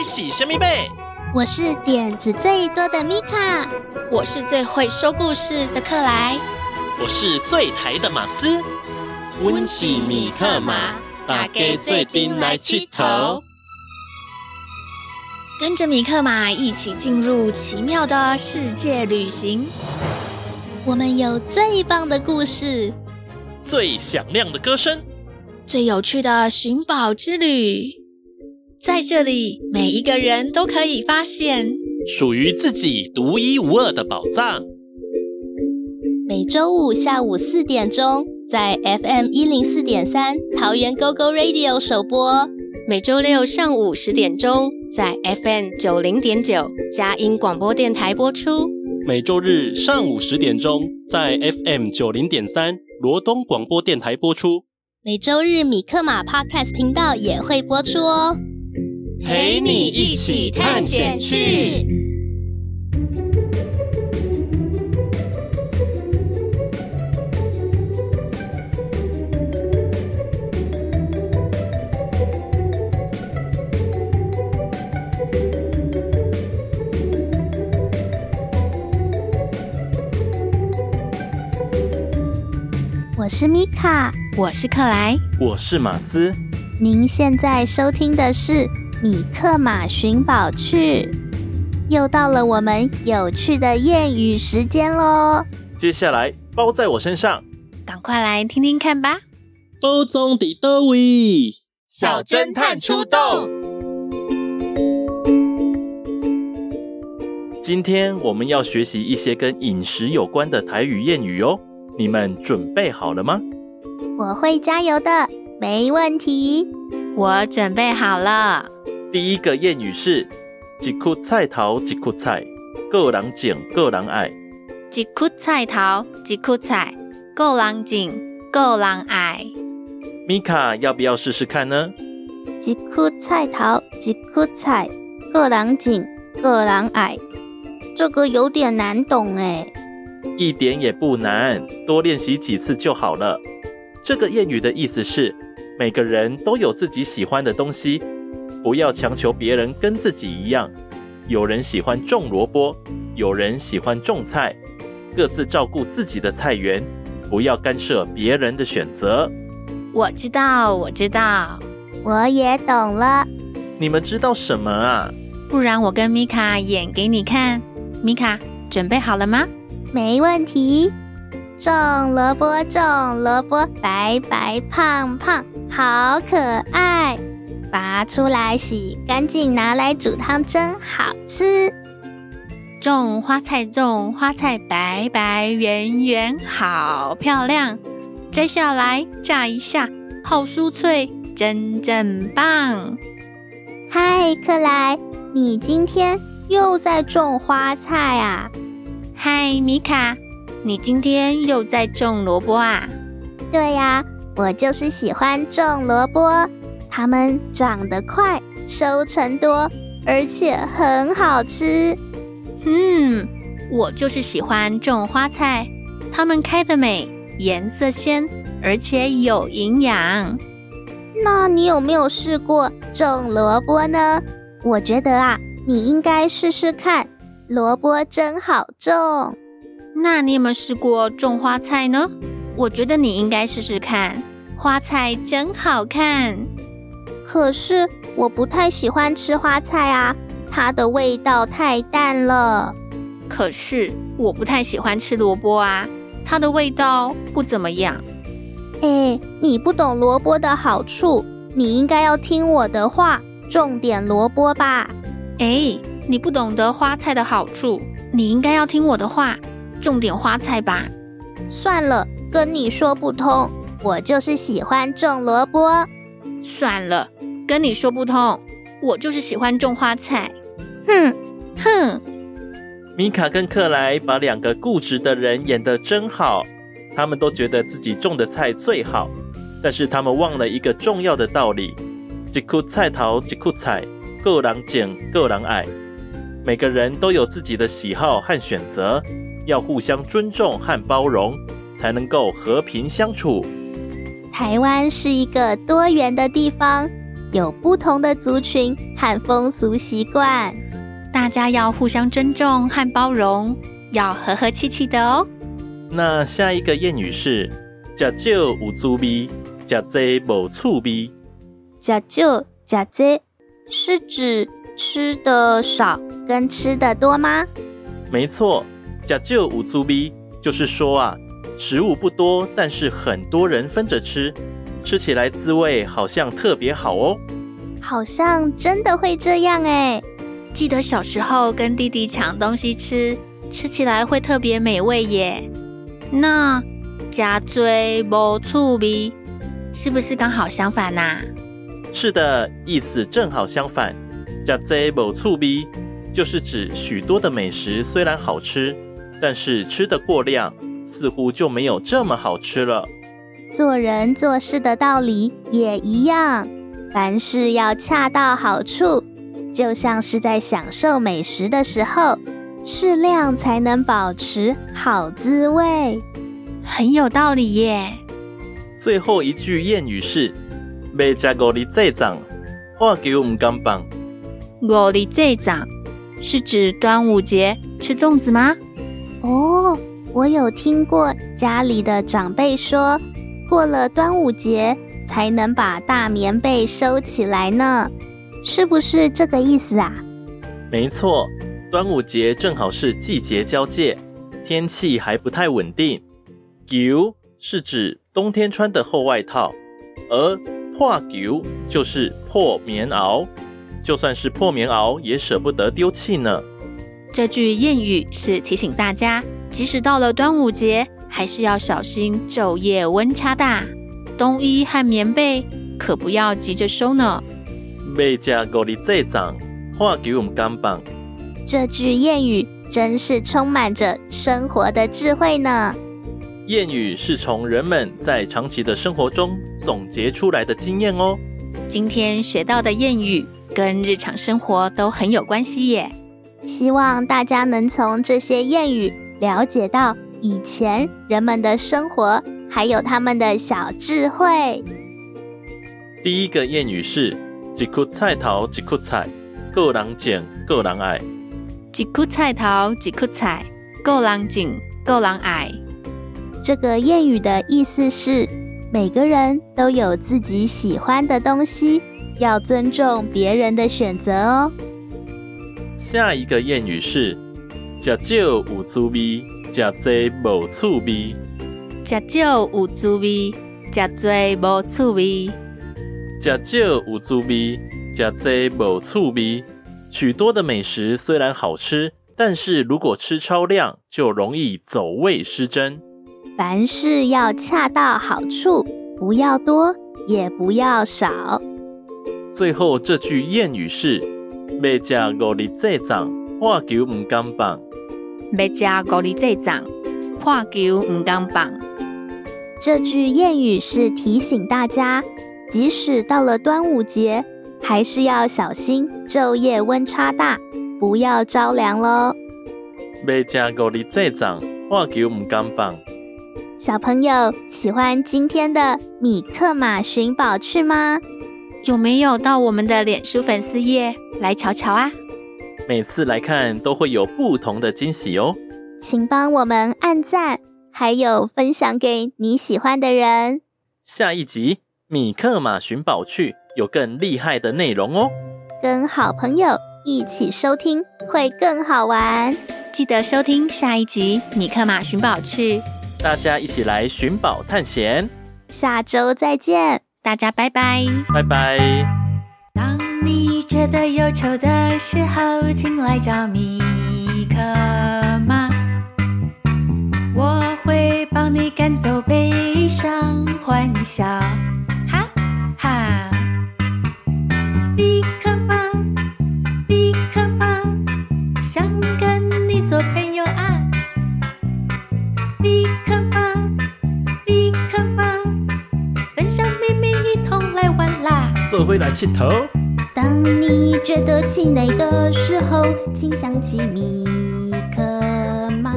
你是虾米贝？我是点子最多的米卡，我是最会说故事的克莱，我是最台的马斯。温起米克马，大家最顶来七头。跟着米克马一起进入奇妙的世界旅行。我们有最棒的故事，最响亮的歌声，最有趣的寻宝之旅。在这里，每一个人都可以发现属于自己独一无二的宝藏。每周五下午四点钟，在 FM 一零四点三桃园 GO GO Radio 首播；每周六上午十点钟，在 FM 九零点九佳音广播电台播出；每周日上午十点钟，在 FM 九零点三罗东广播电台播出；每周日米克马 Podcast 频道也会播出哦。陪你一起探险去！我是米卡，我是克莱，我是马斯。您现在收听的是。米克马寻宝去，又到了我们有趣的谚语时间喽！接下来包在我身上，赶快来听听看吧！包中的多位小侦探出动。今天我们要学习一些跟饮食有关的台语谚语哦，你们准备好了吗？我会加油的，没问题。我准备好了。第一个谚语是：一颗菜头一颗菜，个人种个人爱。一颗菜头一颗菜，个人种个人爱。米卡要不要试试看呢？一颗菜头一颗菜，个人种个人爱。这个有点难懂哎。一点也不难，多练习几次就好了。这个谚语的意思是，每个人都有自己喜欢的东西。不要强求别人跟自己一样。有人喜欢种萝卜，有人喜欢种菜，各自照顾自己的菜园，不要干涉别人的选择。我知道，我知道，我也懂了。你们知道什么啊？不然我跟米卡演给你看。米卡，准备好了吗？没问题。种萝卜，种萝卜，白白胖胖，好可爱。拔出来洗干净，拿来煮汤，真好吃。种花菜，种花菜，白白圆圆，好漂亮。摘下来炸一下，好酥脆，真正棒。嗨，克莱，你今天又在种花菜啊？嗨，米卡，你今天又在种萝卜啊？对呀，我就是喜欢种萝卜。它们长得快，收成多，而且很好吃。嗯，我就是喜欢种花菜，它们开得美，颜色鲜，而且有营养。那你有没有试过种萝卜呢？我觉得啊，你应该试试看，萝卜真好种。那你有没有试过种花菜呢？我觉得你应该试试看，花菜真好看。可是我不太喜欢吃花菜啊，它的味道太淡了。可是我不太喜欢吃萝卜啊，它的味道不怎么样。哎，你不懂萝卜的好处，你应该要听我的话，种点萝卜吧。哎，你不懂得花菜的好处，你应该要听我的话，种点花菜吧。算了，跟你说不通，我就是喜欢种萝卜。算了。跟你说不通，我就是喜欢种花菜。哼哼，米卡跟克莱把两个固执的人演得真好，他们都觉得自己种的菜最好，但是他们忘了一个重要的道理：一颗菜头一颗菜，各人捡各人爱。每个人都有自己的喜好和选择，要互相尊重和包容，才能够和平相处。台湾是一个多元的地方。有不同的族群和风俗习惯，大家要互相尊重和包容，要和和气气的哦。那下一个谚语是“食少有滋味，食多无趣味”。食少食多是指吃的少跟吃的多吗？没错，食少有滋味就是说啊，食物不多，但是很多人分着吃，吃起来滋味好像特别好哦。好像真的会这样哎，记得小时候跟弟弟抢东西吃，吃起来会特别美味耶。那食多无醋味是不是刚好相反呐、啊？是的，意思正好相反。食多无醋味就是指许多的美食虽然好吃，但是吃的过量，似乎就没有这么好吃了。做人做事的道理也一样，凡事要恰到好处，就像是在享受美食的时候。适量才能保持好滋味，很有道理耶。最后一句谚语是：“未食五里祭粽，破球唔甘棒。”五里祭粽是指端午节吃粽子吗？哦，我有听过家里的长辈说，过了端午节才能把大棉被收起来呢，是不是这个意思啊？没错。端午节正好是季节交界，天气还不太稳定。裘是指冬天穿的厚外套，而破裘就是破棉袄，就算是破棉袄也舍不得丢弃呢。这句谚语是提醒大家，即使到了端午节，还是要小心昼夜温差大，冬衣和棉被可不要急着收呢。未食五日祭粽，破裘唔甘棒。这句谚语真是充满着生活的智慧呢。谚语是从人们在长期的生活中总结出来的经验哦。今天学到的谚语跟日常生活都很有关系耶。希望大家能从这些谚语了解到以前人们的生活，还有他们的小智慧。第一个谚语是“一颗菜头一颗菜，个人种个人爱”。一颗菜头一颗菜，个人种个人爱。这个谚语的意思是，每个人都有自己喜欢的东西，要尊重别人的选择哦。下一个谚语是：食少有滋味，食多无趣味。食少有滋味，食多无趣味。食少有滋味，食多无趣味。许多的美食虽然好吃，但是如果吃超量，就容易走味失真。凡事要恰到好处，不要多，也不要少。最后这句谚语是：未食五日祭粽，破球唔甘棒。未食五日祭粽，破球唔甘棒。这句谚语是提醒大家，即使到了端午节。还是要小心昼夜温差大，不要着凉喽。未食五日祭粽，破球唔甘棒。小朋友喜欢今天的米克马寻宝趣吗？有没有到我们的脸书粉丝页来瞧瞧啊？每次来看都会有不同的惊喜哦。请帮我们按赞，还有分享给你喜欢的人。下一集米克马寻宝趣。有更厉害的内容哦，跟好朋友一起收听会更好玩。记得收听下一集《米克马寻宝趣》，大家一起来寻宝探险。下周再见，大家拜拜，拜拜。觉得忧愁的时候，请来找米可妈，我会帮你赶走悲伤，欢笑，哈哈。米可妈，米可妈，想跟你做朋友啊。米可妈，米可妈，分享秘密，一同来玩啦。做回来铁头。当你觉得气馁的时候，请想起米克妈，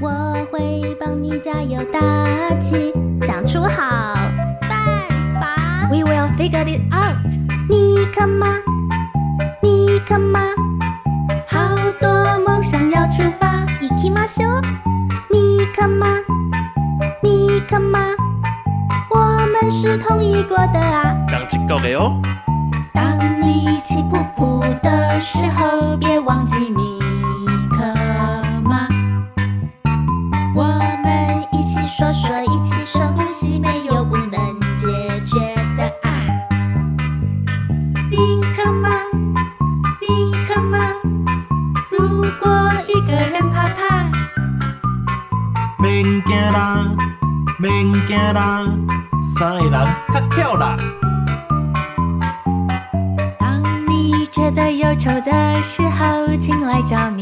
我会帮你加油打气，想出好办法。We will figure it out。你看嘛，刚一个的哦。当你气噗噗的时候，别忘记米克马。我们一起说说，一起深呼吸，没有不能解决的啊。米克马，米克马，如果一个人怕怕，免惊啦，免惊啦，三个人较巧啦。觉得忧愁的时候，请来找米